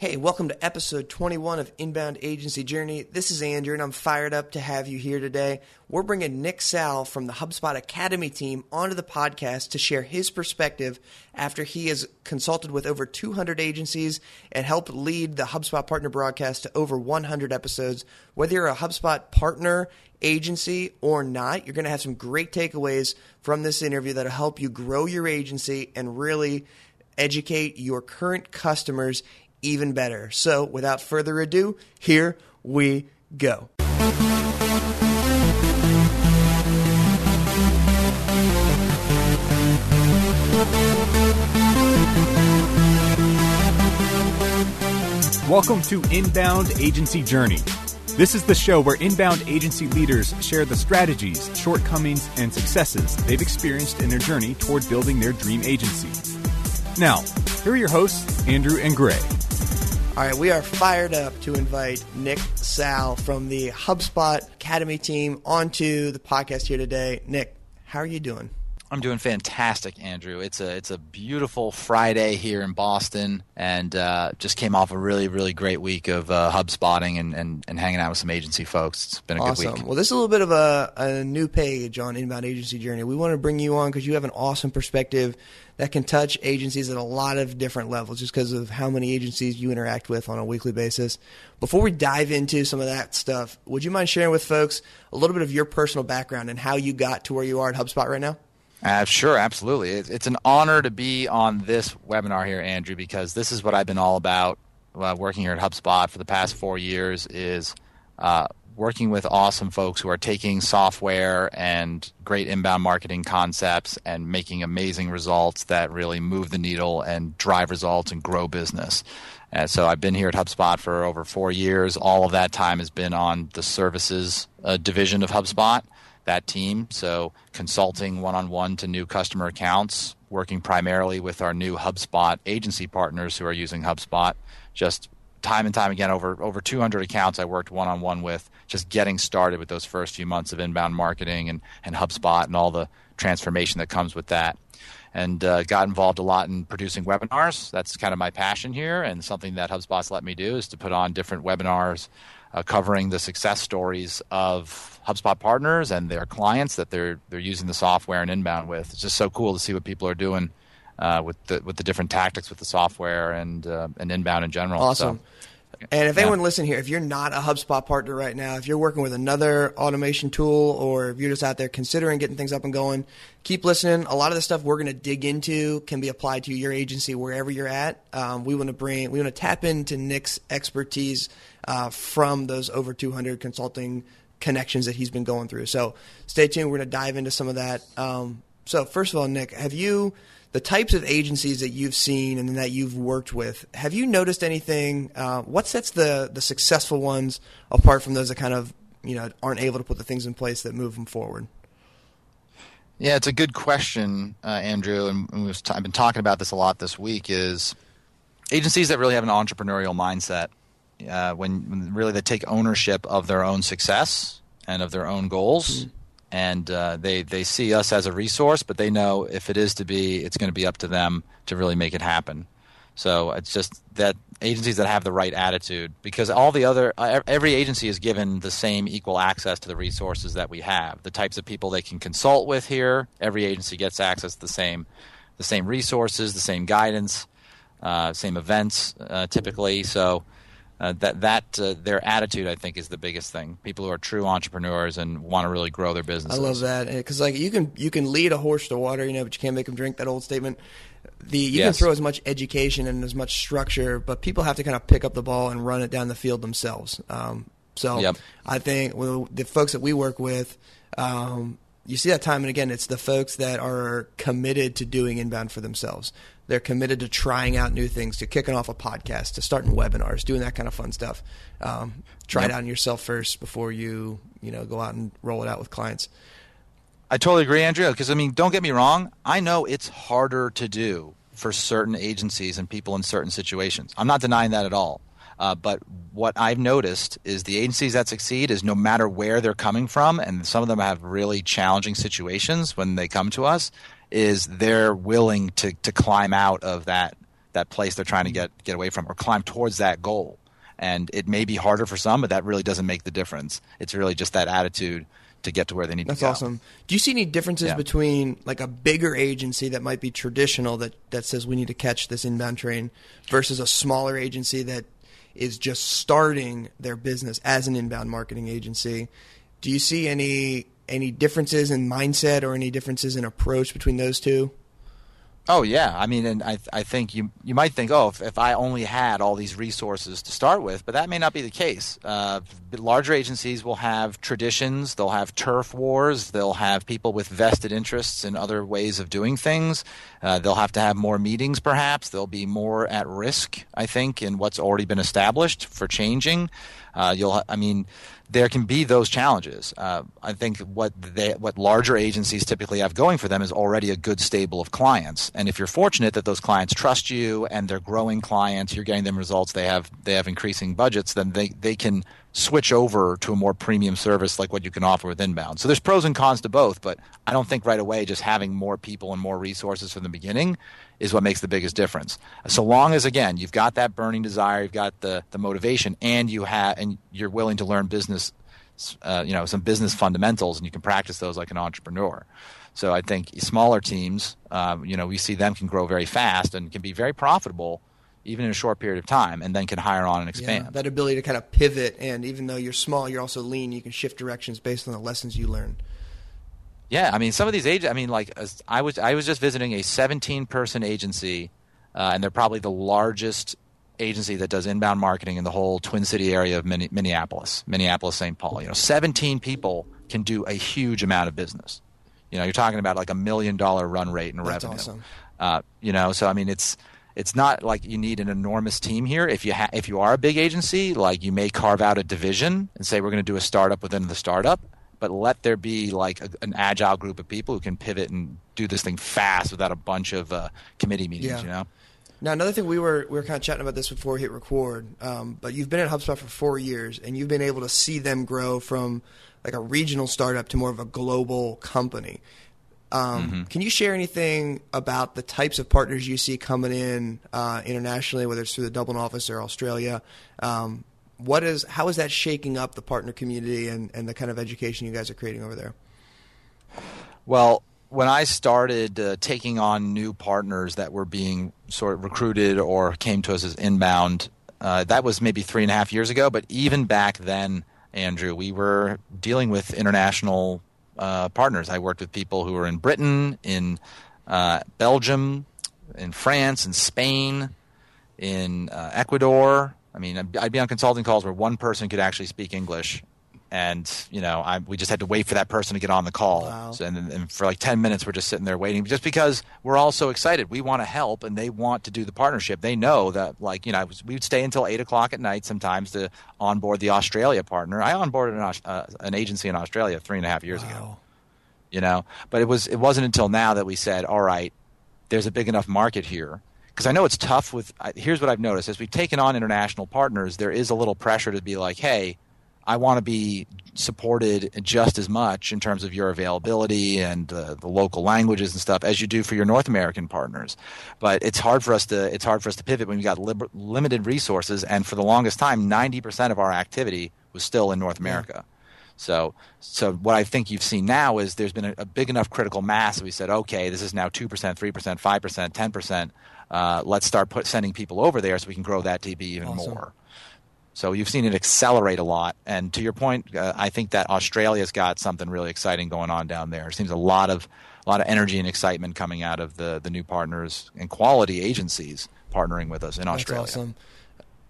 Hey, welcome to episode 21 of Inbound Agency Journey. This is Andrew, and I'm fired up to have you here today. We're bringing Nick Sal from the HubSpot Academy team onto the podcast to share his perspective after he has consulted with over 200 agencies and helped lead the HubSpot Partner broadcast to over 100 episodes. Whether you're a HubSpot partner, agency, or not, you're going to have some great takeaways from this interview that'll help you grow your agency and really educate your current customers even better. So, without further ado, here we go. Welcome to Inbound Agency Journey. This is the show where inbound agency leaders share the strategies, shortcomings, and successes they've experienced in their journey toward building their dream agency. Now, here are your hosts, Andrew and Gray. All right, we are fired up to invite Nick Sal from the HubSpot Academy team onto the podcast here today. Nick, how are you doing? I'm doing fantastic, Andrew. It's a it's a beautiful Friday here in Boston, and uh, just came off a really really great week of uh, HubSpotting and, and, and hanging out with some agency folks. It's been a awesome. good week. Well, this is a little bit of a, a new page on Inbound Agency Journey. We want to bring you on because you have an awesome perspective that can touch agencies at a lot of different levels, just because of how many agencies you interact with on a weekly basis. Before we dive into some of that stuff, would you mind sharing with folks a little bit of your personal background and how you got to where you are at HubSpot right now? Uh, sure, absolutely. It's, it's, an honor to be on this webinar here, Andrew, because this is what I've been all about uh, working here at HubSpot for the past four years is uh, working with awesome folks who are taking software and great inbound marketing concepts and making amazing results that really move the needle and drive results and grow business. And so I've been here at HubSpot for over four years. All of that time has been on the services uh, division of HubSpot that team. So consulting one on one to new customer accounts, working primarily with our new HubSpot agency partners who are using HubSpot. Just time and time again, over over 200 accounts I worked one on one with, just getting started with those first few months of inbound marketing and, and HubSpot and all the transformation that comes with that. And uh, got involved a lot in producing webinars. That's kind of my passion here, and something that HubSpot's let me do is to put on different webinars uh, covering the success stories of HubSpot partners and their clients that they're they're using the software and inbound with. It's just so cool to see what people are doing uh, with the with the different tactics with the software and uh, and inbound in general. Awesome. So, and if yeah. anyone listen here, if you're not a HubSpot partner right now, if you're working with another automation tool, or if you're just out there considering getting things up and going, keep listening. A lot of the stuff we're going to dig into can be applied to your agency wherever you're at. Um, we want to bring, we want to tap into Nick's expertise uh, from those over 200 consulting connections that he's been going through. So stay tuned. We're going to dive into some of that. Um, so first of all, Nick, have you the types of agencies that you've seen and that you've worked with? Have you noticed anything? Uh, what sets the the successful ones apart from those that kind of you know aren't able to put the things in place that move them forward? Yeah, it's a good question, uh, Andrew, and t- I've been talking about this a lot this week. Is agencies that really have an entrepreneurial mindset uh, when, when, really they take ownership of their own success and of their own goals. Mm-hmm. And uh, they, they see us as a resource, but they know if it is to be, it's going to be up to them to really make it happen. So it's just that agencies that have the right attitude, because all the other, uh, every agency is given the same equal access to the resources that we have. The types of people they can consult with here, every agency gets access to the same, the same resources, the same guidance, uh, same events, uh, typically. So uh, that that uh, their attitude, I think, is the biggest thing. People who are true entrepreneurs and want to really grow their business. I love that because like you can you can lead a horse to water, you know, but you can't make them drink. That old statement. The you yes. can throw as much education and as much structure, but people have to kind of pick up the ball and run it down the field themselves. Um, so yep. I think well, the folks that we work with. Um, you see that time and again. It's the folks that are committed to doing inbound for themselves. They're committed to trying out new things, to kicking off a podcast, to starting webinars, doing that kind of fun stuff. Um, try yep. it out on yourself first before you you know go out and roll it out with clients. I totally agree, Andrea. Because I mean, don't get me wrong. I know it's harder to do for certain agencies and people in certain situations. I'm not denying that at all. Uh, but what I've noticed is the agencies that succeed is no matter where they're coming from, and some of them have really challenging situations when they come to us is they're willing to, to climb out of that that place they're trying to get get away from or climb towards that goal. And it may be harder for some, but that really doesn't make the difference. It's really just that attitude to get to where they need That's to go. That's awesome. Do you see any differences Yeah. between like a bigger agency that might be traditional that, that says we need to catch this inbound train versus a smaller agency that is just starting their business as an inbound marketing agency? Do you see any any differences in mindset or any differences in approach between those two? Oh yeah, I mean, and I I think you you might think, oh, if, if I only had all these resources to start with, but that may not be the case. Uh, larger agencies will have traditions, they'll have turf wars, they'll have people with vested interests in other ways of doing things. Uh, they'll have to have more meetings, perhaps. They'll be more at risk, I think, in what's already been established for changing. Uh, you'll, I mean, there can be those challenges. Uh, I think what they, what larger agencies typically have going for them is already a good stable of clients. And if you're fortunate that those clients trust you and they're growing clients, you're getting them results, they have they have increasing budgets, then they, they can switch over to a more premium service like what you can offer with inbound. So there's pros and cons to both, but I don't think right away just having more people and more resources from the beginning is what makes the biggest difference. So long as again you've got that burning desire, you've got the the motivation, and you have and you're willing to learn business, uh, you know, some business fundamentals, and you can practice those like an entrepreneur. So I think smaller teams, um, you know, we see them can grow very fast and can be very profitable even in a short period of time, and then can hire on and expand. Yeah, that ability to kind of pivot, and even though you're small, you're also lean. You can shift directions based on the lessons you learn. Yeah, I mean, some of these agents. I mean, like I was, I was just visiting a 17 person agency, uh, and they're probably the largest agency that does inbound marketing in the whole Twin City area of Minne- Minneapolis, Minneapolis, St. Paul. You know, 17 people can do a huge amount of business. You know, you're talking about like a million dollar run rate in That's revenue. awesome. Uh, you know, so I mean, it's it's not like you need an enormous team here. If you ha- if you are a big agency, like you may carve out a division and say we're going to do a startup within the startup, but let there be like a, an agile group of people who can pivot and do this thing fast without a bunch of uh, committee meetings. Yeah. You know. Now, another thing we were we were kind of chatting about this before we hit record, um, but you've been at HubSpot for four years, and you've been able to see them grow from like a regional startup to more of a global company. Um, Can you share anything about the types of partners you see coming in uh, internationally, whether it's through the Dublin office or Australia? Um, what is how is that shaking up the partner community and, and the kind of education you guys are creating over there? Well, when I started uh, taking on new partners that were being sort of recruited or came to us as inbound, uh, that was maybe three and a half years ago. But even back then, Andrew, we were dealing with international uh, partners. I worked with people who were in Britain, in uh, Belgium, in France, in Spain, in uh, Ecuador. I mean, I'd- I'd be on consulting calls where one person could actually speak English, and you know, I, we just had to wait for that person to get on the call. Wow. So, and, and for like ten minutes, we're just sitting there waiting, just because we're all so excited. We want to help, and they want to do the partnership. They know that, like, you know, we would stay until eight o'clock at night sometimes to onboard the Australia partner. I onboarded an, uh, an agency in Australia three and a half years ago you know but it was it wasn't until now that we said all right there's a big enough market here because i know it's tough with here's what i've noticed as we've taken on international partners there is a little pressure to be like hey i want to be supported just as much in terms of your availability and uh, the local languages and stuff as you do for your north american partners but it's hard for us to it's hard for us to pivot when we've got liber- limited resources and for the longest time 90% of our activity was still in north america so, so what I think you've seen now is there's been a, a big enough critical mass that we said, okay, this is now two percent, three percent, five percent, ten percent. Uh, let's start put, sending people over there so we can grow that to be even Awesome. more. So you've seen it accelerate a lot, and to your point, uh, I think that Australia's got something really exciting going on down there. It seems a lot of a lot of energy and excitement coming out of the the new partners and quality agencies partnering with us in Australia. That's awesome.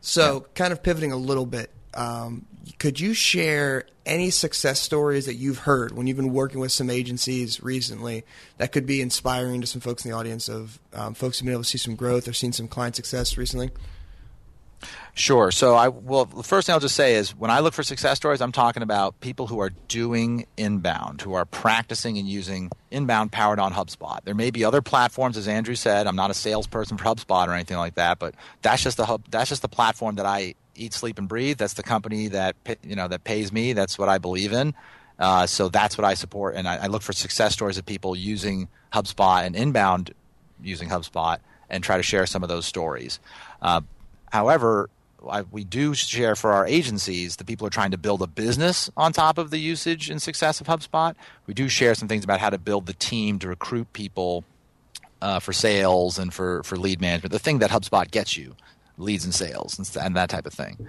So, kind of pivoting a little bit, um, could you share any success stories that you've heard when you've been working with some agencies recently that could be inspiring to some folks in the audience of um, folks who've been able to see some growth or seen some client success recently? Sure. So I well, the first thing I'll just say is when I look for success stories, I'm talking about people who are doing inbound, who are practicing and using inbound powered on HubSpot. There may be other platforms, as Andrew said. I'm not a salesperson for HubSpot or anything like that, but that's just the hub. That's just the platform that I eat, sleep, and breathe. That's the company that you know that pays me. That's what I believe in. Uh, so that's what I support, and I, I look for success stories of people using HubSpot and inbound using HubSpot and try to share some of those stories. Uh, however, I, we do share for our agencies, the people who are trying to build a business on top of the usage and success of HubSpot. We do share some things about how to build the team to recruit people uh, for sales and for, for lead management, the thing that HubSpot gets you leads and sales and, and that type of thing.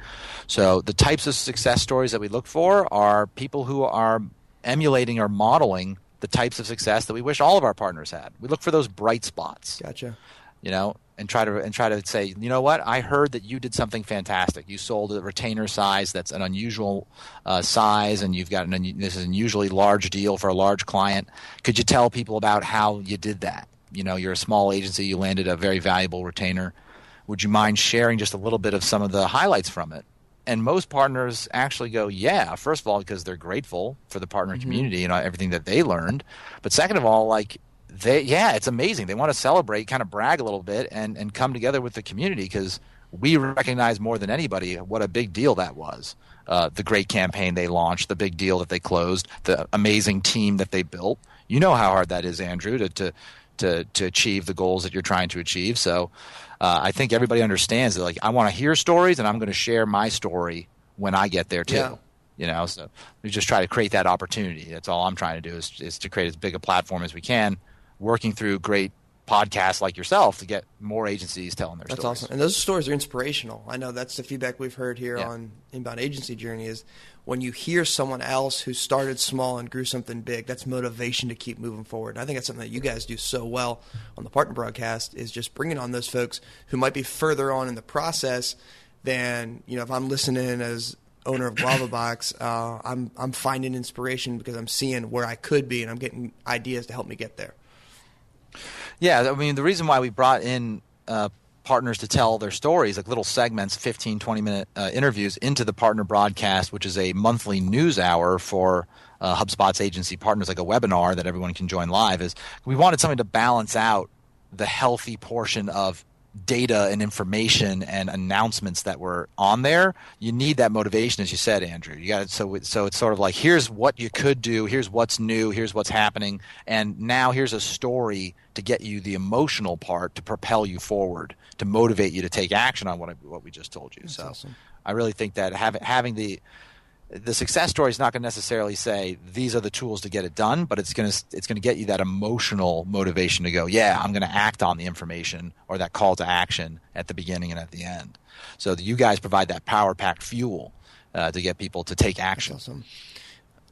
So the types of success stories that we look for are people who are emulating or modeling the types of success that we wish all of our partners had. We look for those bright spots. Gotcha. You know, and try to and try to say, you know what? I heard that you did something fantastic. You sold a retainer size that's an unusual uh, size, and you've got an this is an unusually large deal for a large client. Could you tell people about how you did that? You know, you're a small agency. You landed a very valuable retainer. Would you mind sharing just a little bit of some of the highlights from it? And most partners actually go, yeah. First of all, because they're grateful for the partner mm-hmm. community and everything that they learned. But second of all, like they, yeah, it's amazing. They want to celebrate, kind of brag a little bit, and and come together with the community because we recognize more than anybody what a big deal that was. Uh, the great campaign they launched, the big deal that they closed, the amazing team that they built. You know how hard that is, Andrew, to to to, to achieve the goals that you're trying to achieve. So uh, I think everybody understands that. Like, I want to hear stories, and I'm going to share my story when I get there too. Yeah. You know, so we just try to create that opportunity. That's all I'm trying to do is, is to create as big a platform as we can, working through great podcasts like yourself to get more agencies telling their that's stories. That's awesome. And those stories are inspirational. I know that's the feedback we've heard here yeah. on Inbound Agency Journey is when you hear someone else who started small and grew something big, that's motivation to keep moving forward. And I think that's something that you guys do so well on the partner broadcast is just bringing on those folks who might be further on in the process than, you know, if I'm listening as owner of GuavaBox, uh, I'm, I'm finding inspiration because I'm seeing where I could be and I'm getting ideas to help me get there. Yeah, I mean, the reason why we brought in uh, partners to tell their stories, like little segments, 15, 20 minute uh, interviews into the partner broadcast, which is a monthly news hour for uh, HubSpot's agency partners, like a webinar that everyone can join live, is we wanted something to balance out the healthy portion of data and information and announcements that were on there, you need that motivation, as you said, Andrew. You got so so it's sort of like here's what you could do, here's what's new, here's what's happening, and now here's a story to get you the emotional part to propel you forward, to motivate you to take action on what I, what we just told you. That's so awesome. I really think that having having the the success story is not going to necessarily say these are the tools to get it done, but it's going to it's going to get you that emotional motivation to go, yeah, I'm going to act on the information or that call to action at the beginning and at the end. So you guys provide that power packed fuel uh, to get people to take action. That's awesome.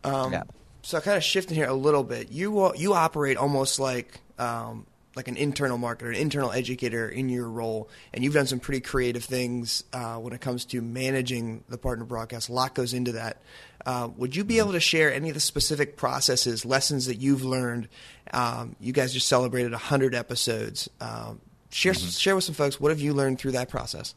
Um, yeah. So kind of shifting here a little bit, you you operate almost like um, like an internal marketer, an internal educator in your role, and you've done some pretty creative things uh, when it comes to managing the partner broadcast. A lot goes into that. Uh, would you be able to share any of the specific processes, lessons that you've learned? Um, you guys just celebrated 100 episodes. Um, share mm-hmm. share with some folks what have you learned through that process.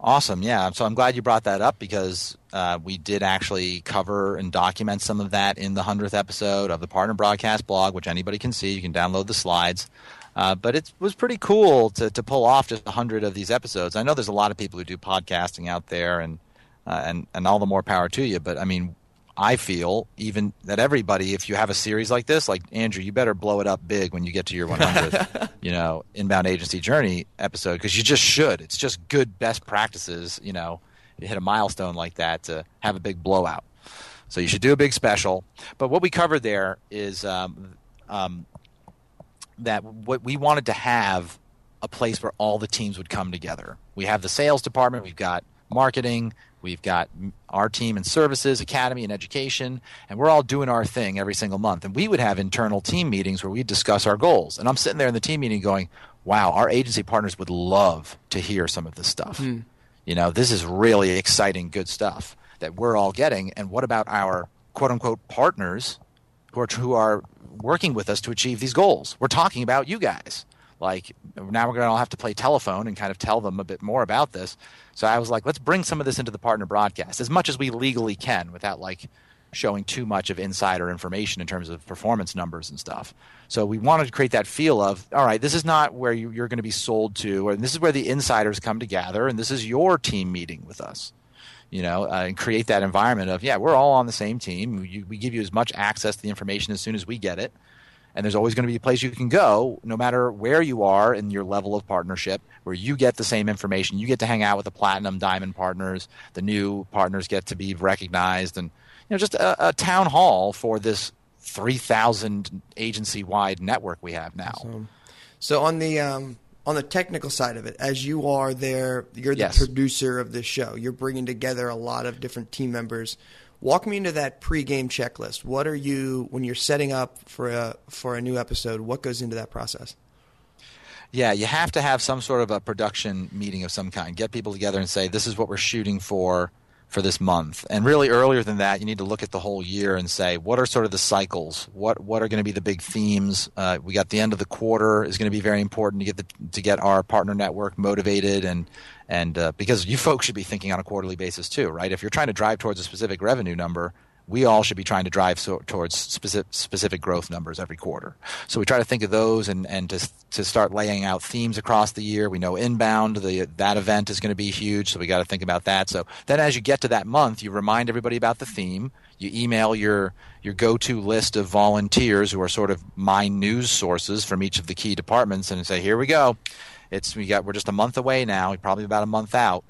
Awesome. Yeah. So I'm glad you brought that up because uh, we did actually cover and document some of that in the 100th episode of the Partner Broadcast blog, which anybody can see. You can download the slides. Uh, but it was pretty cool to, to pull off just 100 of these episodes. I know there's a lot of people who do podcasting out there, and, uh, and, and all the more power to you. But I mean, I feel even that everybody, if you have a series like this, like Andrew, you better blow it up big when you get to your 100th, you know, inbound agency journey episode because you just should. It's just good best practices, you know, you hit a milestone like that to have a big blowout. So you should do a big special. But what we covered there is um, um, that what we wanted to have a place where all the teams would come together. We have the sales department, we've got marketing, We've got our team in services, academy, and education, and we're all doing our thing every single month. And we would have internal team meetings where we discuss our goals. And I'm sitting there in the team meeting going, wow, our agency partners would love to hear some of this stuff. Mm. You know, this is really exciting, good stuff that we're all getting. And what about our quote unquote partners who are, who are working with us to achieve these goals? We're talking about you guys. Like, now we're going to all have to play telephone and kind of tell them a bit more about this. So I was like, let's bring some of this into the partner broadcast as much as we legally can without like showing too much of insider information in terms of performance numbers and stuff. So we wanted to create that feel of, all right, this is not where you, are going to be sold to, and this is where the insiders come to gather, and this is your team meeting with us. You know, uh, and create that environment of, yeah, we're all on the same team. We, we give you as much access to the information as soon as we get it, and there's always going to be a place you can go, no matter where you are in your level of partnership, where you get the same information. You get to hang out with the platinum, diamond partners. The new partners get to be recognized, and you know, just a, a town hall for this 3,000 agency wide network we have now. So, so on the um, on the technical side of it, as you are there, you're the Yes. producer of this show. You're bringing together a lot of different team members. Walk me into that pre-game checklist. What are you when you're setting up for a for a new episode? What goes into that process? Yeah, you have to have some sort of a production meeting of some kind. Get people together and say, this is what we're shooting for for this month. And really earlier than that, you need to look at the whole year and say, what are sort of the cycles? What what are going to be the big themes? Uh, we got the end of the quarter is going to be very important to get the to get our partner network motivated and and uh, because you folks should be thinking on a quarterly basis too, right? If you're trying to drive towards a specific revenue number, we all should be trying to drive so, towards specific, specific growth numbers every quarter. So we try to think of those and, and to, to start laying out themes across the year. We know inbound, the, that event is going to be huge, so we got to think about that. So then as you get to that month, you remind everybody about the theme. You email your, your go-to list of volunteers who are sort of my news sources from each of the key departments and say, here we go. It's, we got, we're just a month away now, probably about a month out.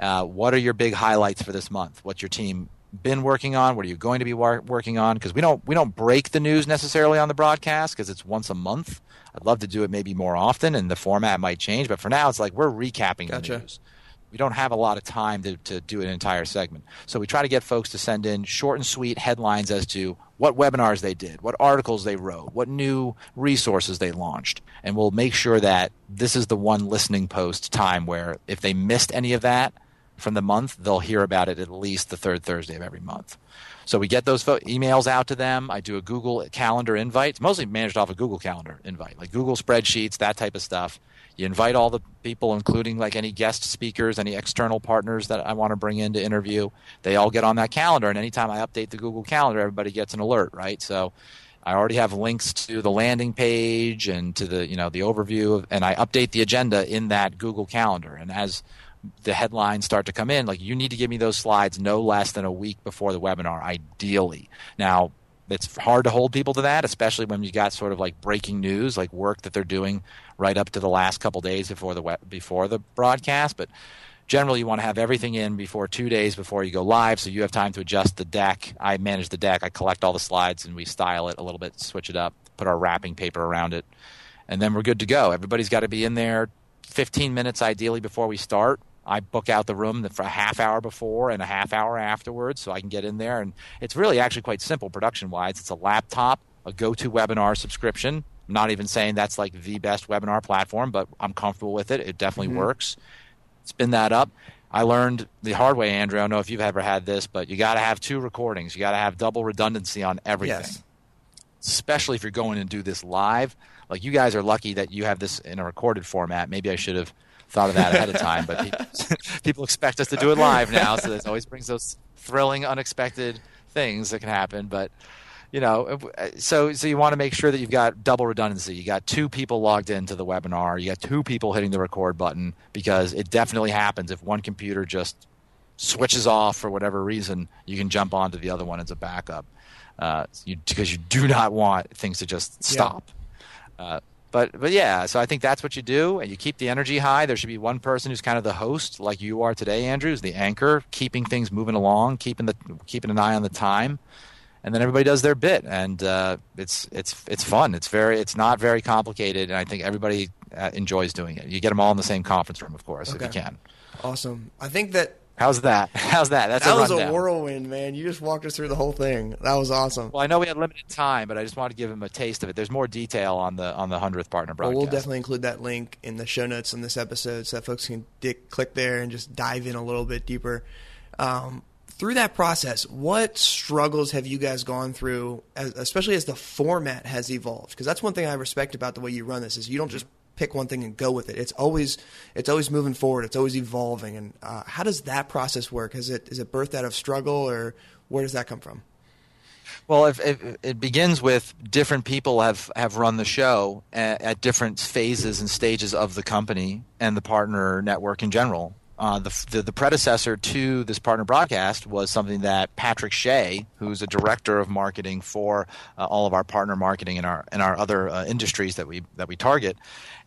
Uh, what are your big highlights for this month? What's your team been working on? What are you going to be wor- working on? Because we don't we don't break the news necessarily on the broadcast because it's once a month. I'd love to do it maybe more often, and the format might change. But for now, it's like we're recapping Gotcha. the news. We don't have a lot of time to, to do an entire segment. So we try to get folks to send in short and sweet headlines as to what webinars they did, what articles they wrote, what new resources they launched. And we'll make sure that this is the one listening post time where if they missed any of that from the month, they'll hear about it at least the third Thursday of every month. So we get those fo- emails out to them. I do a Google Calendar invite. It's mostly managed off a Google Calendar invite, like Google spreadsheets, that type of stuff. You invite all the people, including like any guest speakers, any external partners that I want to bring in to interview. They all get on that calendar, and anytime I update the Google Calendar, everybody gets an alert, right? So I already have links to the landing page and to the you know the overview, of, and I update the agenda in that Google Calendar. And as the headlines start to come in, like you need to give me those slides no less than a week before the webinar, ideally. Now, it's hard to hold people to that, especially when you got sort of like breaking news, like work that they're doing right up to the last couple days before the before the broadcast. But generally, you want to have everything in before two days before you go live, so you have time to adjust the deck. I manage the deck. I collect all the slides and we style it a little bit, switch it up, put our wrapping paper around it, and then we're good to go. Everybody's got to be in there 15 minutes ideally before we start. I book out the room for a half hour before and a half hour afterwards so I can get in there. And it's really actually quite simple production wise. It's a laptop, a GoToWebinar subscription. I'm not even saying that's like the best webinar platform, but I'm comfortable with it. It definitely mm-hmm. works. Spin that up. I learned the hard way, Andrew. I don't know if you've ever had this, but you got to have two recordings. You got to have double redundancy on everything Yes. especially if you're going and do this live. Like you guys are lucky that you have this in a recorded format. Maybe I should have thought of that ahead of time, but people, people expect us to do it live now, so this always brings those thrilling, unexpected things that can happen. But you know, so so you want to make sure that you've got double redundancy. You got two people logged into the webinar. You got two people hitting the record button because it definitely happens if one computer just switches off for whatever reason. You can jump onto the other one as a backup uh, you, because you do not want things to just stop. Uh, but but yeah, so I think that's what you do, and you keep the energy high. There should be one person who's kind of the host, like you are today, Andrew, who's the anchor, keeping things moving along, keeping the keeping an eye on the time, and then everybody does their bit, and uh, it's it's it's fun. It's very it's not very complicated, and I think everybody uh, enjoys doing it. You get them all in the same conference room, of course, if you can. Awesome. I think that How's that? How's that? That's that a was rundown. a whirlwind, man. You just walked us through the whole thing. That was awesome. Well, I know we had limited time, but I just wanted to give him a taste of it. There's more detail on the on the hundredth partner Well, broadcast. we'll definitely include that link in the show notes on this episode so that folks can dick, click there and just dive in a little bit deeper. Um, through that process, what struggles have you guys gone through, as, especially as the format has evolved? Because that's one thing I respect about the way you run this is you don't just pick one thing and go with it. It's always it's always moving forward. It's always evolving. And uh, how does that process work? Is it is it birthed out of struggle or where does that come from? Well, if, if it begins with different people have, have run the show at, at different phases and stages of the company and the partner network in general. Uh, the, the, the predecessor to this partner broadcast was something that Patrick Shea, who's a director of marketing for uh, all of our partner marketing in our in our other uh, industries that we that we target,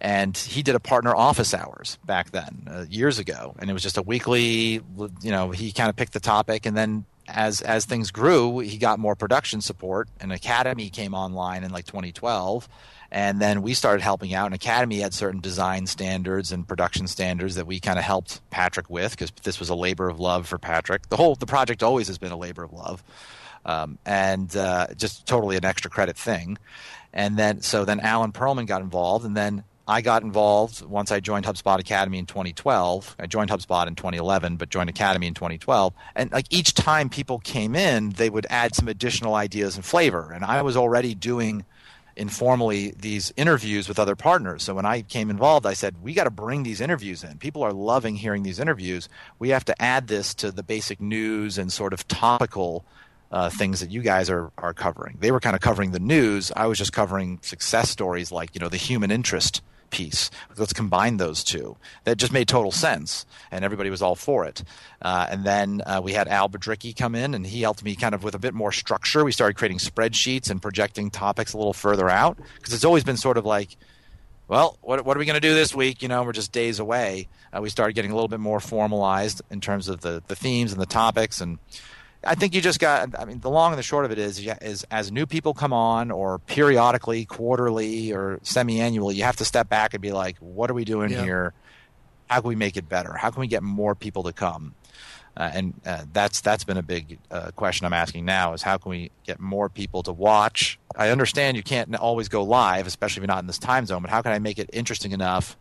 and he did a partner office hours back then uh, years ago, and it was just a weekly. You know, he kind of picked the topic, and then as as things grew, he got more production support. An academy came online in like 2012 and then we started helping out. And Academy had certain design standards and production standards that we kind of helped Patrick with because this was a labor of love for Patrick. The whole the project always has been a labor of love, um, and uh, just totally an extra credit thing. And then so then Alan Perlman got involved, and then I got involved once I joined HubSpot Academy in 2012. I joined HubSpot in 2011, but joined Academy in 2012. And like each time people came in, they would add some additional ideas and flavor. And I was already doing informally these interviews with other partners. So when I came involved, I said, we got to bring these interviews in. People are loving hearing these interviews. We have to add this to the basic news and sort of topical uh, things that you guys are, are covering. They were kind of covering the news. I was just covering success stories like, you know, the human interest piece. Let's combine those two. That just made total sense, and everybody was all for it. Uh, and then uh, we had Al Biedrzycki come in, and he helped me kind of with a bit more structure. We started creating spreadsheets and projecting topics a little further out because it's always been sort of like, well, what, what are we going to do this week? You know, we're just days away. Uh, we started getting a little bit more formalized in terms of the, the themes and the topics and I think you just got. I mean, the long and the short of it is, is as new people come on, or periodically, quarterly, or semi-annually, you have to step back and be like, "What are we doing yeah. here? How can we make it better? How can we get more people to come?" Uh, and uh, that's that's been a big uh, question I'm asking now: is how can we get more people to watch? I understand you can't always go live, especially if you're not in this time zone. But how can I make it interesting enough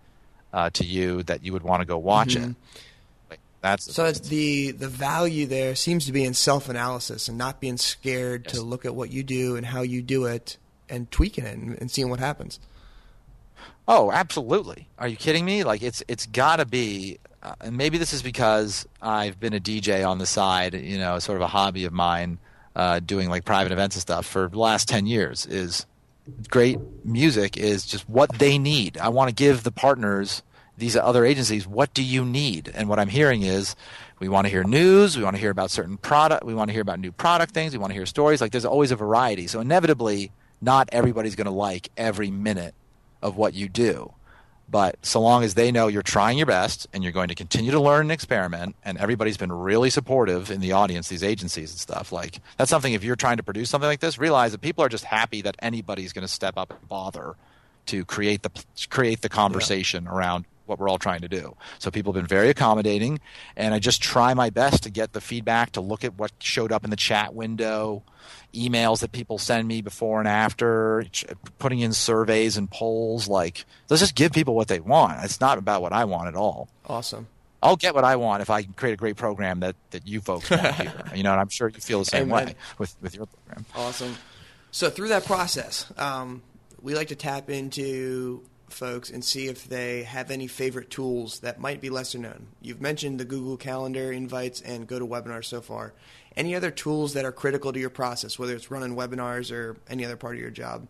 uh, to you that you would want to go watch mm-hmm. it? That's so the the value there seems to be in self analysis and not being scared yes. to look at what you do and how you do it and tweaking it and, and seeing what happens. Oh, absolutely. Are you kidding me? Like it's it's got to be uh, and maybe this is because I've been a DJ on the side, you know, sort of a hobby of mine, uh, doing like private events and stuff for the last 10 years is great music is just what they need. I want to give the partners these other agencies, what do you need? And what I'm hearing is we want to hear news, we want to hear about certain product, we want to hear about new product things, we want to hear stories. Like there's always a variety. So inevitably, not everybody's going to like every minute of what you do. But so long as they know you're trying your best and you're going to continue to learn and experiment, and everybody's been really supportive in the audience, these agencies and stuff, like that's something if you're trying to produce something like this, realize that people are just happy that anybody's going to step up and bother to create the create the conversation yeah. around what we're all trying to do. So people have been very accommodating, and I just try my best to get the feedback, to look at what showed up in the chat window, emails that people send me before and after, putting in surveys and polls. Like, let's just give people what they want. It's not about what I want at all. Awesome. I'll get what I want if I can create a great program that, that you folks want here. you know, and I'm sure you feel the same Amen. way with, with your program. Awesome. So through that process, um, we like to tap into folks and see if they have any favorite tools that might be lesser known. You've mentioned the Google Calendar invites and GoToWebinar so far. Any other tools that are critical to your process, whether it's running webinars or any other part of your job?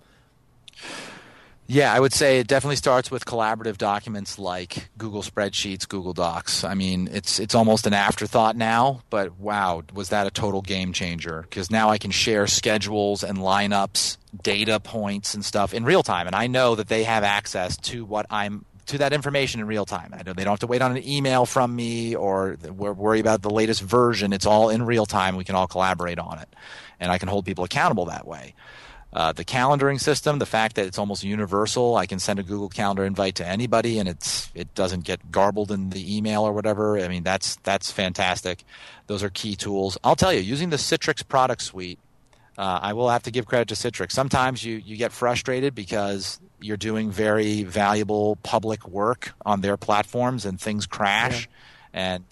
Yeah, I would say it definitely starts with collaborative documents like Google Spreadsheets, Google Docs. I mean, it's it's almost an afterthought now, but wow, was that a total game changer? Because now I can share schedules and lineups, data points and stuff in real time, and I know that they have access to what I'm to that information in real time. I know they don't have to wait on an email from me or worry about the latest version. It's all in real time. We can all collaborate on it, and I can hold people accountable that way. Uh, the calendaring system, the fact that it's almost universal, I can send a Google Calendar invite to anybody, and it's it doesn't get garbled in the email or whatever. I mean, that's that's fantastic. Those are key tools. I'll tell you, using the Citrix product suite, uh, I will have to give credit to Citrix. Sometimes you you get frustrated because you're doing very valuable public work on their platforms and things crash, yeah. and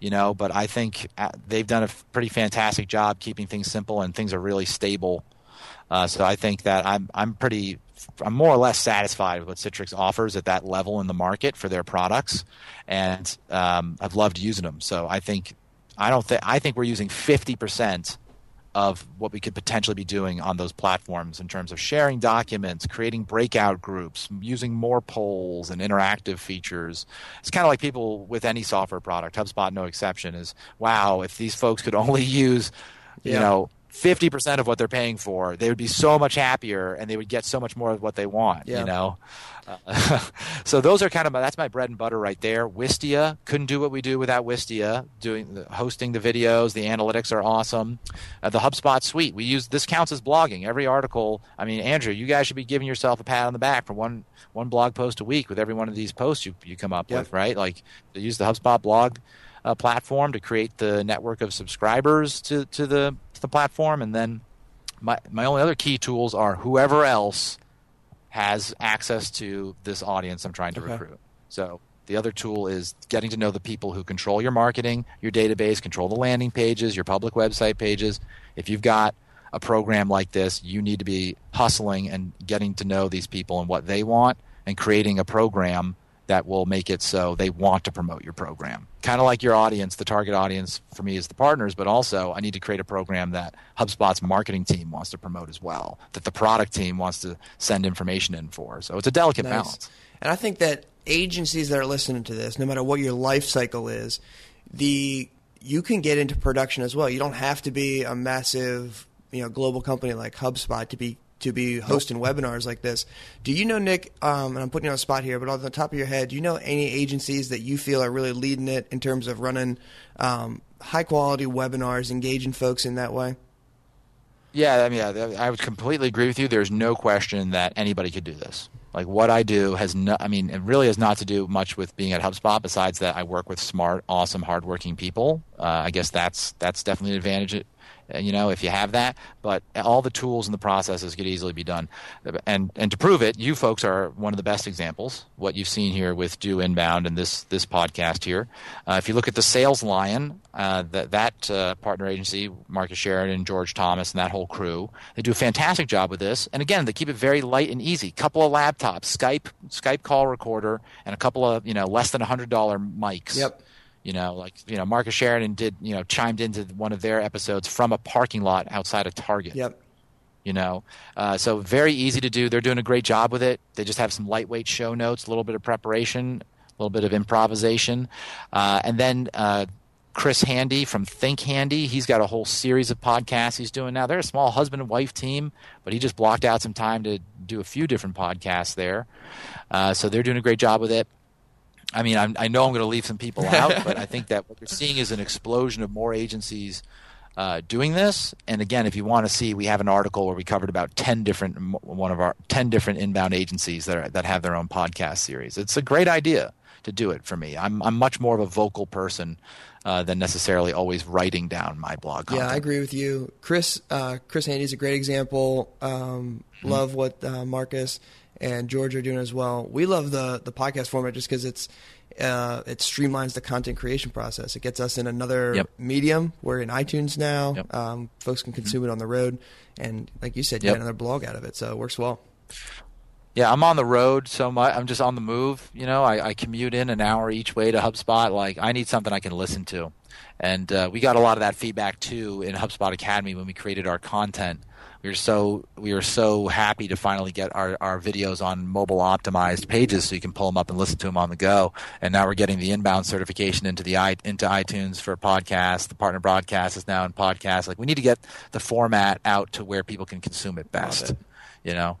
you know. But I think uh, they've done a pretty fantastic job keeping things simple and things are really stable uh, so I think that I'm I'm pretty I'm more or less satisfied with what Citrix offers at that level in the market for their products, and um, I've loved using them. So I think I don't think I think we're using fifty percent of what we could potentially be doing on those platforms in terms of sharing documents, creating breakout groups, using more polls and interactive features. It's kind of like people with any software product, HubSpot no exception, is wow, if these folks could only use, you yeah. know, 50% of what they're paying for, they would be so much happier and they would get so much more of what they want, yeah. you know? Uh, so those are kind of my, that's my bread and butter right there. Wistia couldn't do what we do without Wistia. Doing the, hosting the videos, the analytics are awesome. Uh, the HubSpot suite we use. This counts as blogging. Every article. I mean, Andrew, you guys should be giving yourself a pat on the back for one one blog post a week with every one of these posts you you come up yep. with, right? Like use the HubSpot blog uh, platform to create the network of subscribers to to the to the platform, and then my my only other key tools are whoever else has access to this audience I'm trying to okay. recruit. So the other tool is getting to know the people who control your marketing, your database, control the landing pages, your public website pages. If you've got a program like this, you need to be hustling and getting to know these people and what they want and creating a program that will make it so they want to promote your program. Kind of like your audience, the target audience for me is the partners, but also I need to create a program that HubSpot's marketing team wants to promote as well, that the product team wants to send information in for. So it's a delicate nice. balance. And I think that agencies that are listening to this, no matter what your life cycle is, the you can get into production as well. You don't have to be a massive, you know, global company like HubSpot to be to be hosting nope. webinars like this. Do you know, Nick, um, and I'm putting you on the spot here, but on the top of your head, do you know any agencies that you feel are really leading it in terms of running um, high quality webinars, engaging folks in that way? Yeah, I mean, yeah, I would completely agree with you. There's no question that anybody could do this. Like what I do has no, I mean, it really has not to do much with being at HubSpot. Besides that, I work with smart, awesome, hardworking people. Uh, I guess that's that's definitely an advantage you know, if you have that. But all the tools and the processes could easily be done. And and to prove it, you folks are one of the best examples. What you've seen here with Do Inbound and this this podcast here. Uh, if you look at the Sales Lion, uh, that that uh, partner agency, Marcus Sheridan, and George Thomas, and that whole crew, they do a fantastic job with this. And again, they keep it very light and easy. Couple of laptops, Skype Skype call recorder, and a couple of you know less than hundred dollar mics. Yep you know, like you know, Marcus Sheridan did you know chimed into one of their episodes from a parking lot outside of Target. Yep. You know, uh, so very easy to do. They're doing a great job with it. They just have some lightweight show notes, a little bit of preparation, a little bit of improvisation, uh, and then. Uh, Chris Handy from Think Handy. He's got a whole series of podcasts he's doing now. They're a small husband and wife team, but he just blocked out some time to do a few different podcasts there. Uh, so they're doing a great job with it. I mean, I'm, i know I'm going to leave some people out, but I think that what you're seeing is an explosion of more agencies uh, doing this. And again, if you want to see, we have an article where we covered about ten different one of our ten different inbound agencies that are, that have their own podcast series. It's a great idea to do it for me. I'm I'm much more of a vocal person uh, than necessarily always writing down my blog. Content. Yeah, I agree with you, Chris. Uh, Chris Handy is a great example. Um, mm-hmm. Love what uh, Marcus and George are doing as well. We love the the podcast format just because it's uh, it streamlines the content creation process. It gets us in another yep. medium. We're in iTunes now. Yep. Um, folks can consume mm-hmm. it on the road, and like you said, you yep. get another blog out of it. So it works well. Yeah, I'm on the road so much. I'm just on the move. You know, I, I commute in an hour each way to HubSpot. Like, I need something I can listen to, and uh, we got a lot of that feedback too in HubSpot Academy when we created our content we were so we were so happy to finally get our, our videos on mobile optimized pages so you can pull them up and listen to them on the go. And now we're getting the inbound certification into the into iTunes for podcasts. The partner broadcast is now in podcast. Like we need to get the format out to where people can consume it best. It. You know.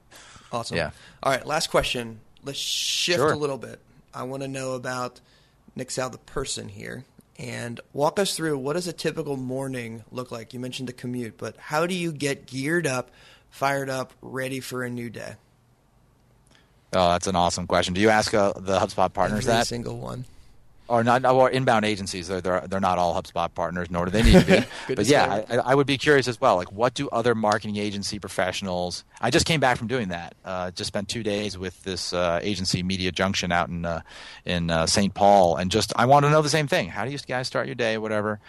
Awesome. Yeah. All right. Last question. Let's shift sure. a little bit. I want to know about Nick Sal, the person here and walk us through what does a typical morning look like? You mentioned the commute, but how do you get geared up, fired up, ready for a new day? Oh, that's an awesome question. Do you ask uh, the HubSpot partners Every that? single one or not or inbound agencies they're, they're they're not all HubSpot partners nor do they need to be. But yeah I, I, would be curious as well like what do other marketing agency professionals I just came back from doing that uh, just spent two days with this uh, agency Media Junction out in uh, in uh, St Paul and just I want to know the same thing. How do you guys start your day whatever?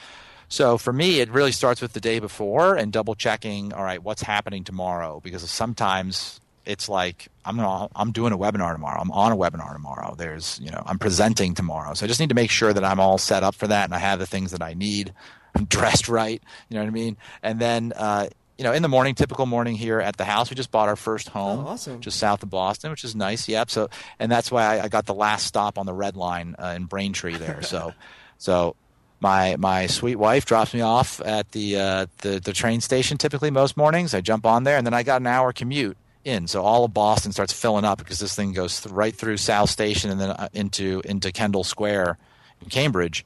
So for me it really starts with the day before and double checking all right what's happening tomorrow? Because sometimes it's like I'm gonna, I'm doing a webinar tomorrow. I'm on a webinar tomorrow. There's you know I'm presenting tomorrow, so I just need to make sure that I'm all set up for that and I have the things that I need I'm dressed right. You know what I mean? And then uh, you know, in the morning, typical morning here at the house. We just bought our first home, oh, awesome. just south of Boston, which is nice. Yep. So, and that's why I, I got the last stop on the red line uh, in Braintree there. so, so my my sweet wife drops me off at the uh, the the train station. Typically, most mornings, I jump on there, and then I got an hour commute in. So all of Boston starts filling up because this thing goes th- right through South Station and then uh, into into Kendall Square in Cambridge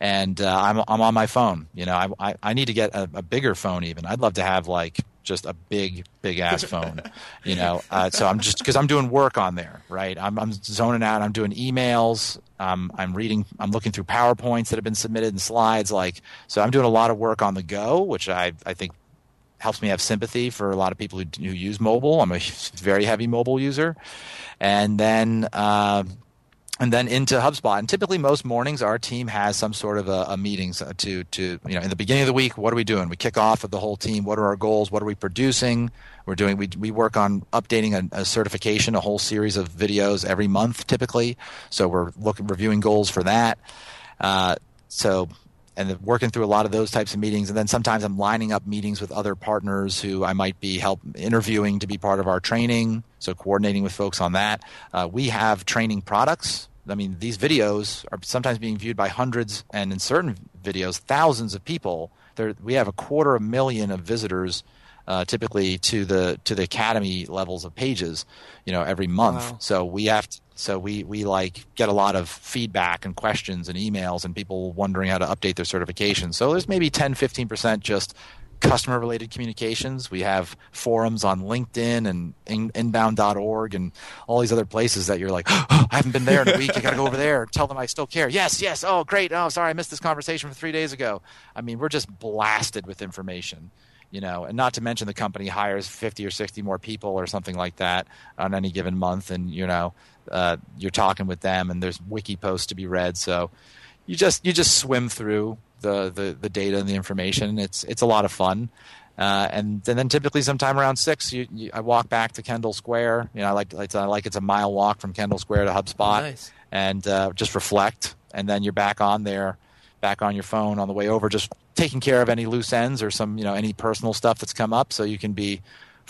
and uh, I'm I'm on my phone. You know, I I, I need to get a, a, bigger phone. Even I'd love to have like just a big big ass phone. You know, uh, so I'm just because I'm doing work on there, right? I'm I'm zoning out. I'm doing emails. Um, I'm reading. I'm looking through powerpoints that have been submitted and slides. Like, so I'm doing a lot of work on the go, which I I think helps me have sympathy for a lot of people who, who use mobile. I'm a very heavy mobile user, and then. Uh, and then into HubSpot. And typically, most mornings, our team has some sort of a, a meetings to to you know in the beginning of the week. What are we doing? We kick off with the whole team. What are our goals? What are we producing? We're doing. We we work on updating a, a certification, a whole series of videos every month, typically. So we're looking reviewing goals for that. Uh, so and working through a lot of those types of meetings. And then sometimes i'm lining up meetings with other partners who i might be help interviewing to be part of our training. So coordinating with folks on that. Uh, we have training products. I mean, these videos are sometimes being viewed by hundreds, and in certain videos, thousands of people. There, we have a quarter of a million of visitors, uh, typically to the to the academy levels of pages, you know, every month. Wow. So we have to, so we we like get a lot of feedback and questions and emails and people wondering how to update their certification. So there's maybe 10, 15 percent just customer related communications. We have forums on LinkedIn and in, inbound.org and all these other places that you're like, oh, I haven't been there in a week. I got to go over there and tell them I still care. Yes, yes. Oh, great. Oh, sorry. I missed this conversation from three days ago. I mean, we're just blasted with information. You know, and not to mention the company hires 50 or 60 more people or something like that on any given month. And, you know, uh, you're talking with them and there's wiki posts to be read. So you just, you just swim through the, the, the data and the information. It's it's a lot of fun. Uh, and, and then typically sometime around six, you, you, I walk back to Kendall Square. You know, I like, like I like it's a mile walk from Kendall Square to HubSpot, nice. and uh, just reflect. And then you're back on there, back on your phone on the way over, just taking care of any loose ends or some you know any personal stuff that's come up, so you can be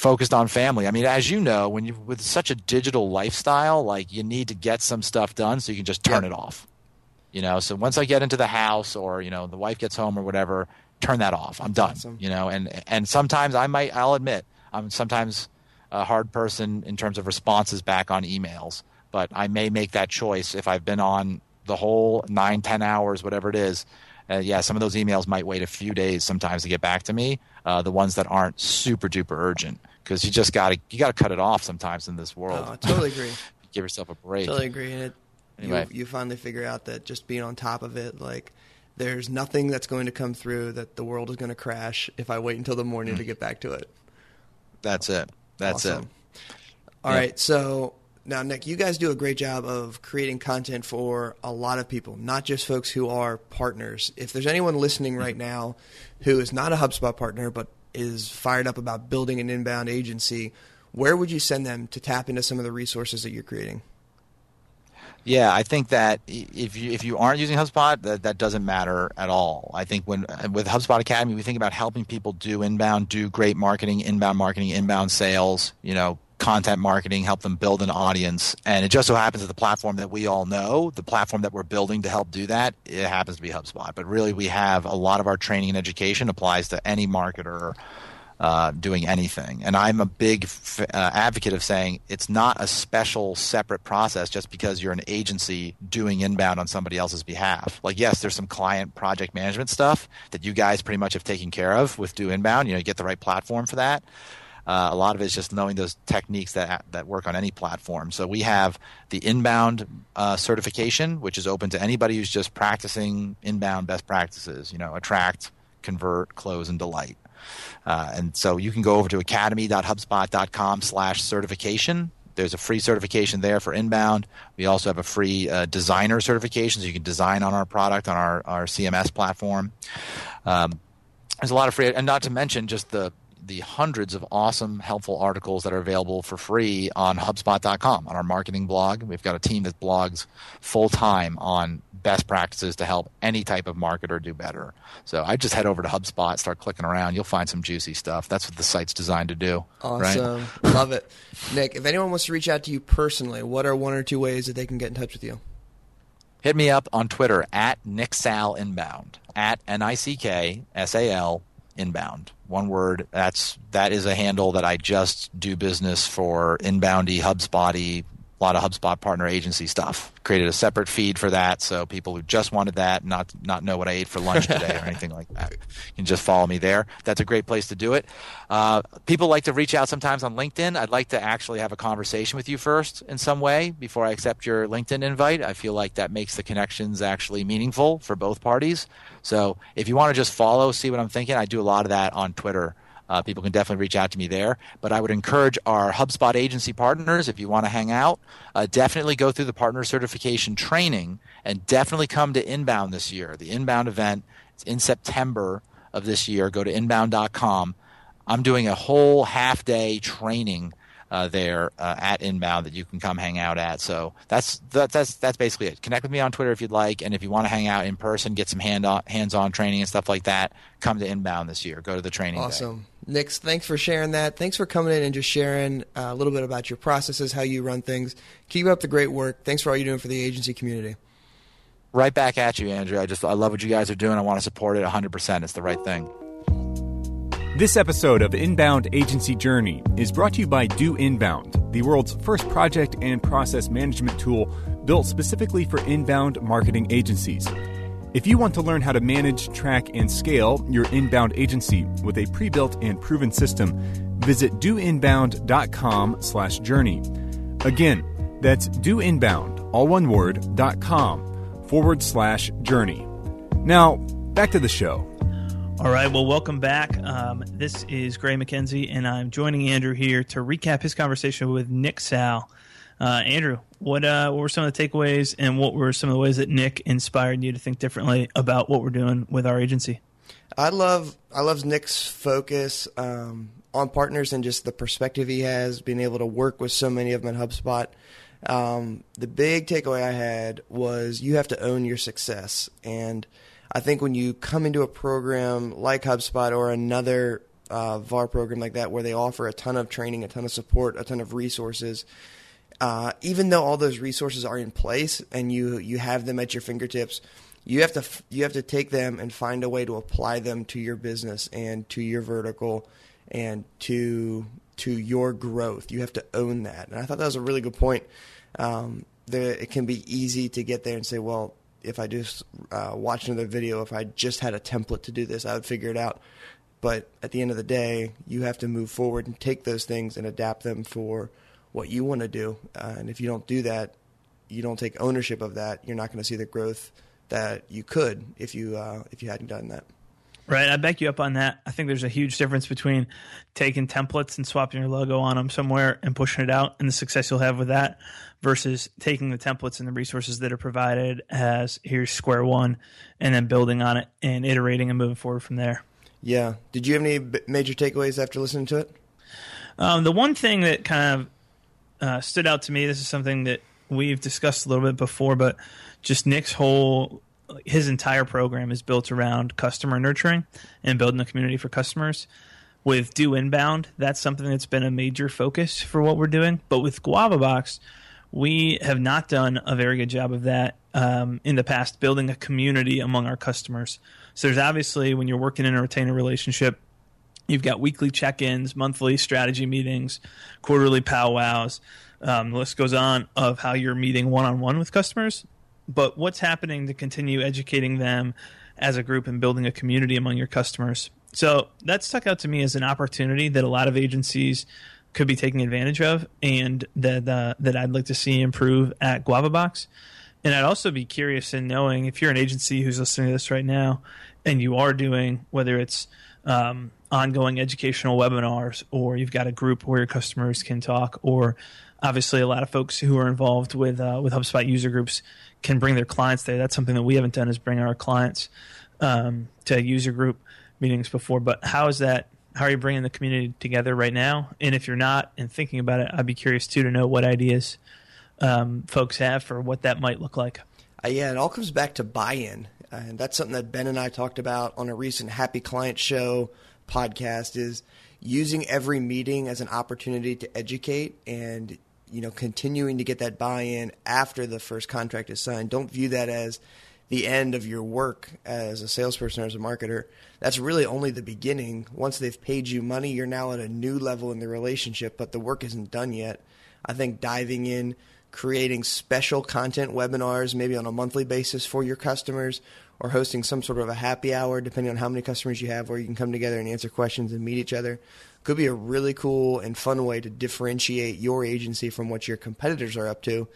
focused on family. I mean, as you know, when you with such a digital lifestyle, like you need to get some stuff done so you can just turn it off. You know, so once I get into the house or, you know, the wife gets home or whatever, turn that off. I'm done. Awesome. You know, and and sometimes I might I'll admit, I'm sometimes a hard person in terms of responses back on emails, but I may make that choice if I've been on the whole nine, ten hours, whatever it is. Uh, yeah, some of those emails might wait a few days sometimes to get back to me. Uh, the ones that aren't super duper urgent, because you just got to you got to cut it off sometimes in this world. Oh, I totally agree. Give yourself a break. Totally agree, and it anyway. you, you finally figure out that just being on top of it, like there's nothing that's going to come through that the world is going to crash if I wait until the morning mm. to get back to it. That's it. That's awesome. it. All yeah. right, so now Nick, you guys do a great job of creating content for a lot of people, not just folks who are partners. If there's anyone listening right mm-hmm. now who is not a HubSpot partner but is fired up about building an inbound agency, where would you send them to tap into some of the resources that you're creating? Yeah, I think that if you if you aren't using HubSpot, that, that doesn't matter at all. I think when with HubSpot Academy, we think about helping people do inbound, do great marketing, inbound marketing, inbound sales, you know, content marketing, help them build an audience. And it just so happens that the platform that we all know, the platform that we're building to help do that, it happens to be HubSpot. But really, we have a lot of our training and education applies to any marketer uh, doing anything. And I'm a big f- uh, advocate of saying it's not a special, separate process just because you're an agency doing inbound on somebody else's behalf. Like, yes, there's some client project management stuff that you guys pretty much have taken care of with Do Inbound. You know, you get the right platform for that. Uh, a lot of it is just knowing those techniques that that work on any platform. So we have the inbound uh, certification, which is open to anybody who's just practicing inbound best practices. You know, attract, convert, close, and delight. Uh, and so you can go over to academy.hubspot.com slash certification. There's a free certification there for inbound. We also have a free uh, designer certification, so you can design on our product on our, our CMS platform. Um, there's a lot of free, and not to mention just the the hundreds of awesome, helpful articles that are available for free on HubSpot.com on our marketing blog. We've got a team that blogs full time on best practices to help any type of marketer do better. So I just head over to HubSpot, start clicking around. You'll find some juicy stuff. That's what the site's designed to do. Awesome. Right? Love it. Nick, if anyone wants to reach out to you personally, what are one or two ways that they can get in touch with you? Hit me up on Twitter at Nick Sal Inbound, at N I C K S A L Inbound. One word. That's that is a handle that I just do business for inboundy, HubSpotty, a lot of HubSpot partner agency stuff. Created a separate feed for that, so people who just wanted that, not not know what I ate for lunch today or anything like that, can just follow me there. That's a great place to do it. Uh, people like to reach out sometimes on LinkedIn. I'd like to actually have a conversation with you first in some way before I accept your LinkedIn invite. I feel like that makes the connections actually meaningful for both parties. So if you want to just follow, see what I'm thinking, I do a lot of that on Twitter uh, people can definitely reach out to me there. But I would encourage our HubSpot agency partners, if you want to hang out, uh, definitely go through the partner certification training and definitely come to Inbound this year. The Inbound event is in September of this year. Go to inbound.com. I'm doing a whole half day training uh, there uh, at Inbound that you can come hang out at. So that's that, that's that's basically it. Connect with me on Twitter if you'd like, and if you want to hang out in person, get some hand on, hands-on training and stuff like that, come to Inbound this year. Go to the training. Awesome, day. Nick. Thanks for sharing that. Thanks for coming in and just sharing uh, a little bit about your processes, how you run things. Keep up the great work. Thanks for all you're doing for the agency community. Right back at you, Andrew. I just I love what you guys are doing. I want to support it 100%. It's the right thing. This episode of Inbound Agency Journey is brought to you by Do Inbound, the world's first project and process management tool built specifically for inbound marketing agencies. If you want to learn how to manage, track, and scale your inbound agency with a pre-built and proven system, visit doinbound.com slash journey. Again, that's doinbound, all one word, dot com forward slash journey. Now, back to the show. All right. Well, welcome back. Um, this is Gray McKenzie, and I'm joining Andrew here to recap his conversation with Nick Sal. Uh, Andrew, what, uh, what were some of the takeaways, and what were some of the ways that Nick inspired you to think differently about what we're doing with our agency? I love I love Nick's focus um, on partners and just the perspective he has, being able to work with so many of them at HubSpot. Um, the big takeaway I had was you have to own your success and – I think when you come into a program like HubSpot or another uh, VAR program like that, where they offer a ton of training, a ton of support, a ton of resources, uh, even though all those resources are in place and you you have them at your fingertips, you have to you have to take them and find a way to apply them to your business and to your vertical and to to your growth. You have to own that, and I thought that was a really good point. Um, there, it can be easy to get there and say, well, if I just uh, watched another video, if I just had a template to do this, I would figure it out. But at the end of the day, you have to move forward and take those things and adapt them for what you want to do. Uh, and if you don't do that, you don't take ownership of that. You're not going to see the growth that you could if you uh, if you hadn't done that. Right, I back you up on that. I think there's a huge difference between taking templates and swapping your logo on them somewhere and pushing it out, and the success you'll have with that, versus taking the templates and the resources that are provided as here's square one, and then building on it and iterating and moving forward from there. Yeah. Did you have any major takeaways after listening to it? Um, the one thing that kind of uh, stood out to me, this is something that we've discussed a little bit before, but just Nick's whole his entire program is built around customer nurturing and building a community for customers. With Do Inbound, that's something that's been a major focus for what we're doing. But with Guava Box, we have not done a very good job of that um, in the past, building a community among our customers. So there's obviously when you're working in a retainer relationship, you've got weekly check-ins, monthly strategy meetings, quarterly powwows. Um, the list goes on of how you're meeting one-on-one with customers but what's happening to continue educating them as a group and building a community among your customers. So that stuck out to me as an opportunity that a lot of agencies could be taking advantage of, and that uh, that I'd like to see improve at GuavaBox. And I'd also be curious in knowing if you're an agency who's listening to this right now, and you are doing whether it's um, ongoing educational webinars, or you've got a group where your customers can talk, or obviously a lot of folks who are involved with uh, with HubSpot user groups can bring their clients there. That's something that we haven't done is bring our clients um, to user group meetings before. But how is that how are you bringing the community together right now? And if you're not and thinking about it, I'd be curious too to know what ideas um, folks have for what that might look like. Uh, yeah, it all comes back to buy-in, uh, and that's something that Ben and I talked about on a recent Happy Client Show podcast. Is using every meeting as an opportunity to educate and you know continuing to get that buy-in after the first contract is signed. Don't view that as the end of your work as a salesperson or as a marketer. That's really only the beginning. Once they've paid you money, you're now at a new level in the relationship, but the work isn't done yet. I think diving in, creating special content webinars, maybe on a monthly basis for your customers, or hosting some sort of a happy hour, depending on how many customers you have, where you can come together and answer questions and meet each other, could be a really cool and fun way to differentiate your agency from what your competitors are up to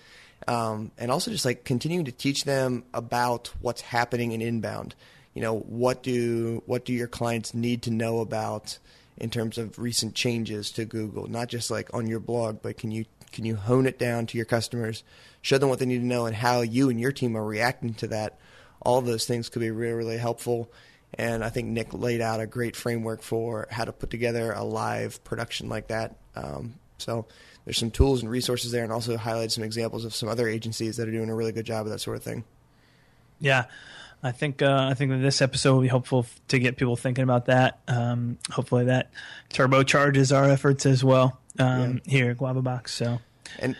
um, and also just like continuing to teach them about what's happening in inbound. You know, what do what do your clients need to know about in terms of recent changes to Google? Not just like on your blog, but can you can you hone it down to your customers, show them what they need to know, and how you and your team are reacting to that. All those things could be really really helpful. And I think Nick laid out a great framework for how to put together a live production like that. Um, so there's some tools and resources there, and also highlight some examples of some other agencies that are doing a really good job of that sort of thing. Yeah, I think uh, I think that this episode will be helpful to get people thinking about that. Um, hopefully, that turbocharges our efforts as well um, yeah. here at Guava Box. So, and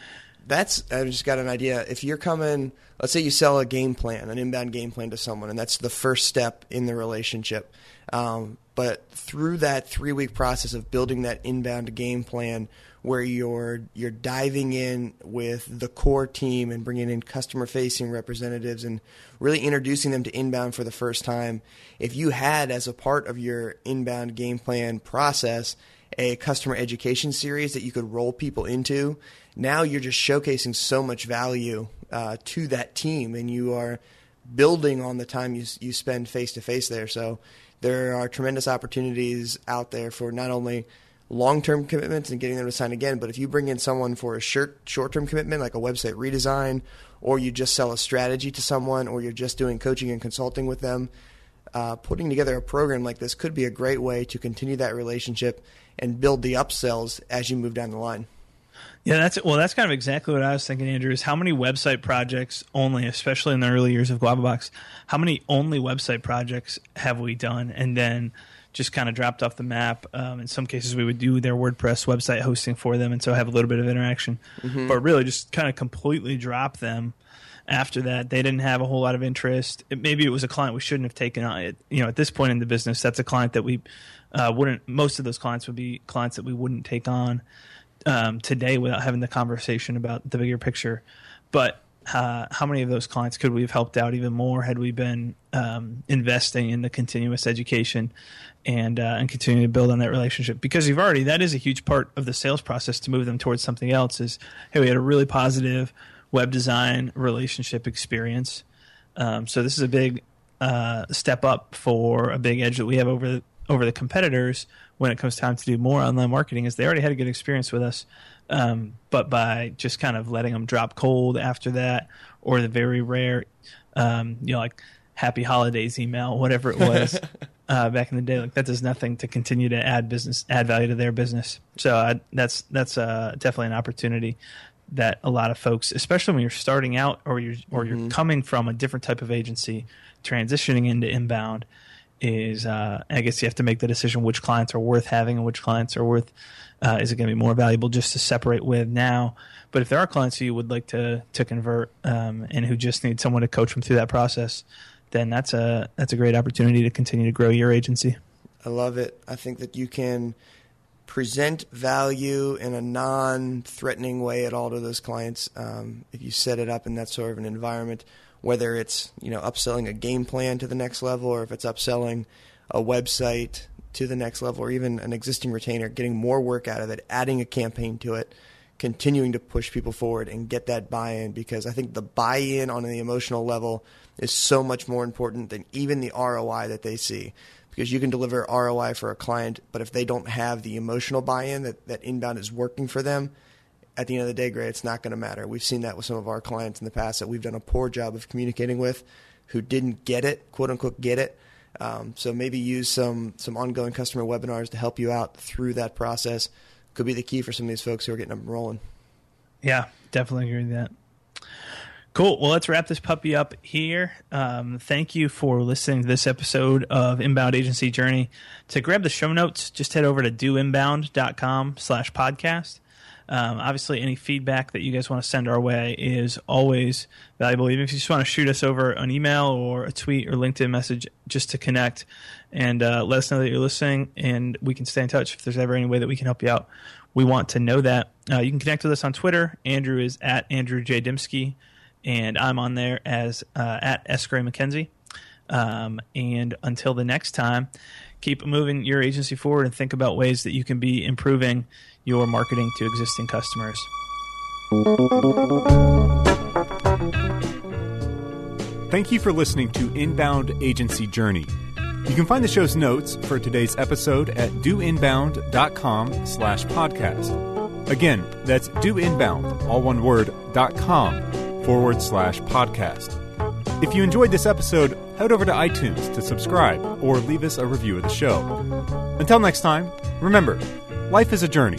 that's I just got an idea. If you're coming, let's say you sell a game plan, an inbound game plan to someone, and that's the first step in the relationship. Um, but through that three week process of building that inbound game plan, where you're you're diving in with the core team and bringing in customer facing representatives and really introducing them to inbound for the first time. If you had as a part of your inbound game plan process a customer education series that you could roll people into, now you're just showcasing so much value uh, to that team, and you are building on the time you you spend face to face there. So there are tremendous opportunities out there for not only long term commitments and getting them to sign again. But if you bring in someone for a short short term commitment, like a website redesign, or you just sell a strategy to someone, or you're just doing coaching and consulting with them, uh, putting together a program like this could be a great way to continue that relationship and build the upsells as you move down the line. Yeah, that's well. That's kind of exactly what I was thinking, Andrew. Is how many website projects only, especially in the early years of Box, how many only website projects have we done, and then just kind of dropped off the map. Um, in some cases, we would do their WordPress website hosting for them, and so have a little bit of interaction. Mm-hmm. But really, just kind of completely drop them. After that, they didn't have a whole lot of interest. It, maybe it was a client we shouldn't have taken on. It, you know, at this point in the business, that's a client that we uh, wouldn't. Most of those clients would be clients that we wouldn't take on um, today without having the conversation about the bigger picture. But uh, how many of those clients could we have helped out even more had we been um, investing in the continuous education and uh, and continuing to build on that relationship? Because you've already that is a huge part of the sales process to move them towards something else is hey we had a really positive web design relationship experience. Um, so this is a big uh, step up for a big edge that we have over the, over the competitors when it comes time to do more online marketing is they already had a good experience with us um, but by just kind of letting them drop cold after that or the very rare um, you know like happy holidays email whatever it was uh, back in the day. Like that does nothing to continue to add business, add value to their business. So uh, that's that's uh, definitely an opportunity that a lot of folks, especially when you're starting out or you're or you're mm-hmm. coming from a different type of agency, transitioning into inbound, is uh, I guess you have to make the decision which clients are worth having and which clients are worth. Uh, is it going to be more valuable just to separate with now? But if there are clients who you would like to to convert um, and who just need someone to coach them through that process, then that's a that's a great opportunity to continue to grow your agency. I love it. I think that you can present value in a non-threatening way at all to those clients um, if you set it up in that sort of an environment. Whether it's you know upselling a game plan to the next level, or if it's upselling a website to the next level, or even an existing retainer, getting more work out of it, adding a campaign to it, continuing to push people forward and get that buy-in. Because I think the buy-in on the emotional level is so much more important than even the ROI that they see. Because you can deliver ROI for a client, but if they don't have the emotional buy in that, that inbound is working for them, at the end of the day, great, it's not going to matter. We've seen that with some of our clients in the past that we've done a poor job of communicating with who didn't get it, quote unquote, get it. Um, so maybe use some some ongoing customer webinars to help you out through that process. Could be the key for some of these folks who are getting and rolling. Yeah, definitely agree with that. Cool. Well, let's wrap this puppy up here. Um, thank you for listening to this episode of Inbound Agency Journey. To grab the show notes, just head over to doinbound.com slash podcast. Um, obviously, any feedback that you guys want to send our way is always valuable. Even if you just want to shoot us over an email or a tweet or LinkedIn message just to connect and uh, let us know that you're listening, and we can stay in touch if there's ever any way that we can help you out. We want to know that. Uh, you can connect with us on Twitter. Andrew is at Andrew J. Dymski, and I'm on there as uh, at S. Gray McKenzie. Um, and until the next time, keep moving your agency forward and think about ways that you can be improving your marketing to existing customers. Thank you for listening to Inbound Agency Journey. You can find the show's notes for today's episode at doinbound.com slash podcast. Again, that's doinbound, all one word, dot com forward slash podcast. If you enjoyed this episode, head over to iTunes to subscribe or leave us a review of the show. Until next time, remember, life is a journey.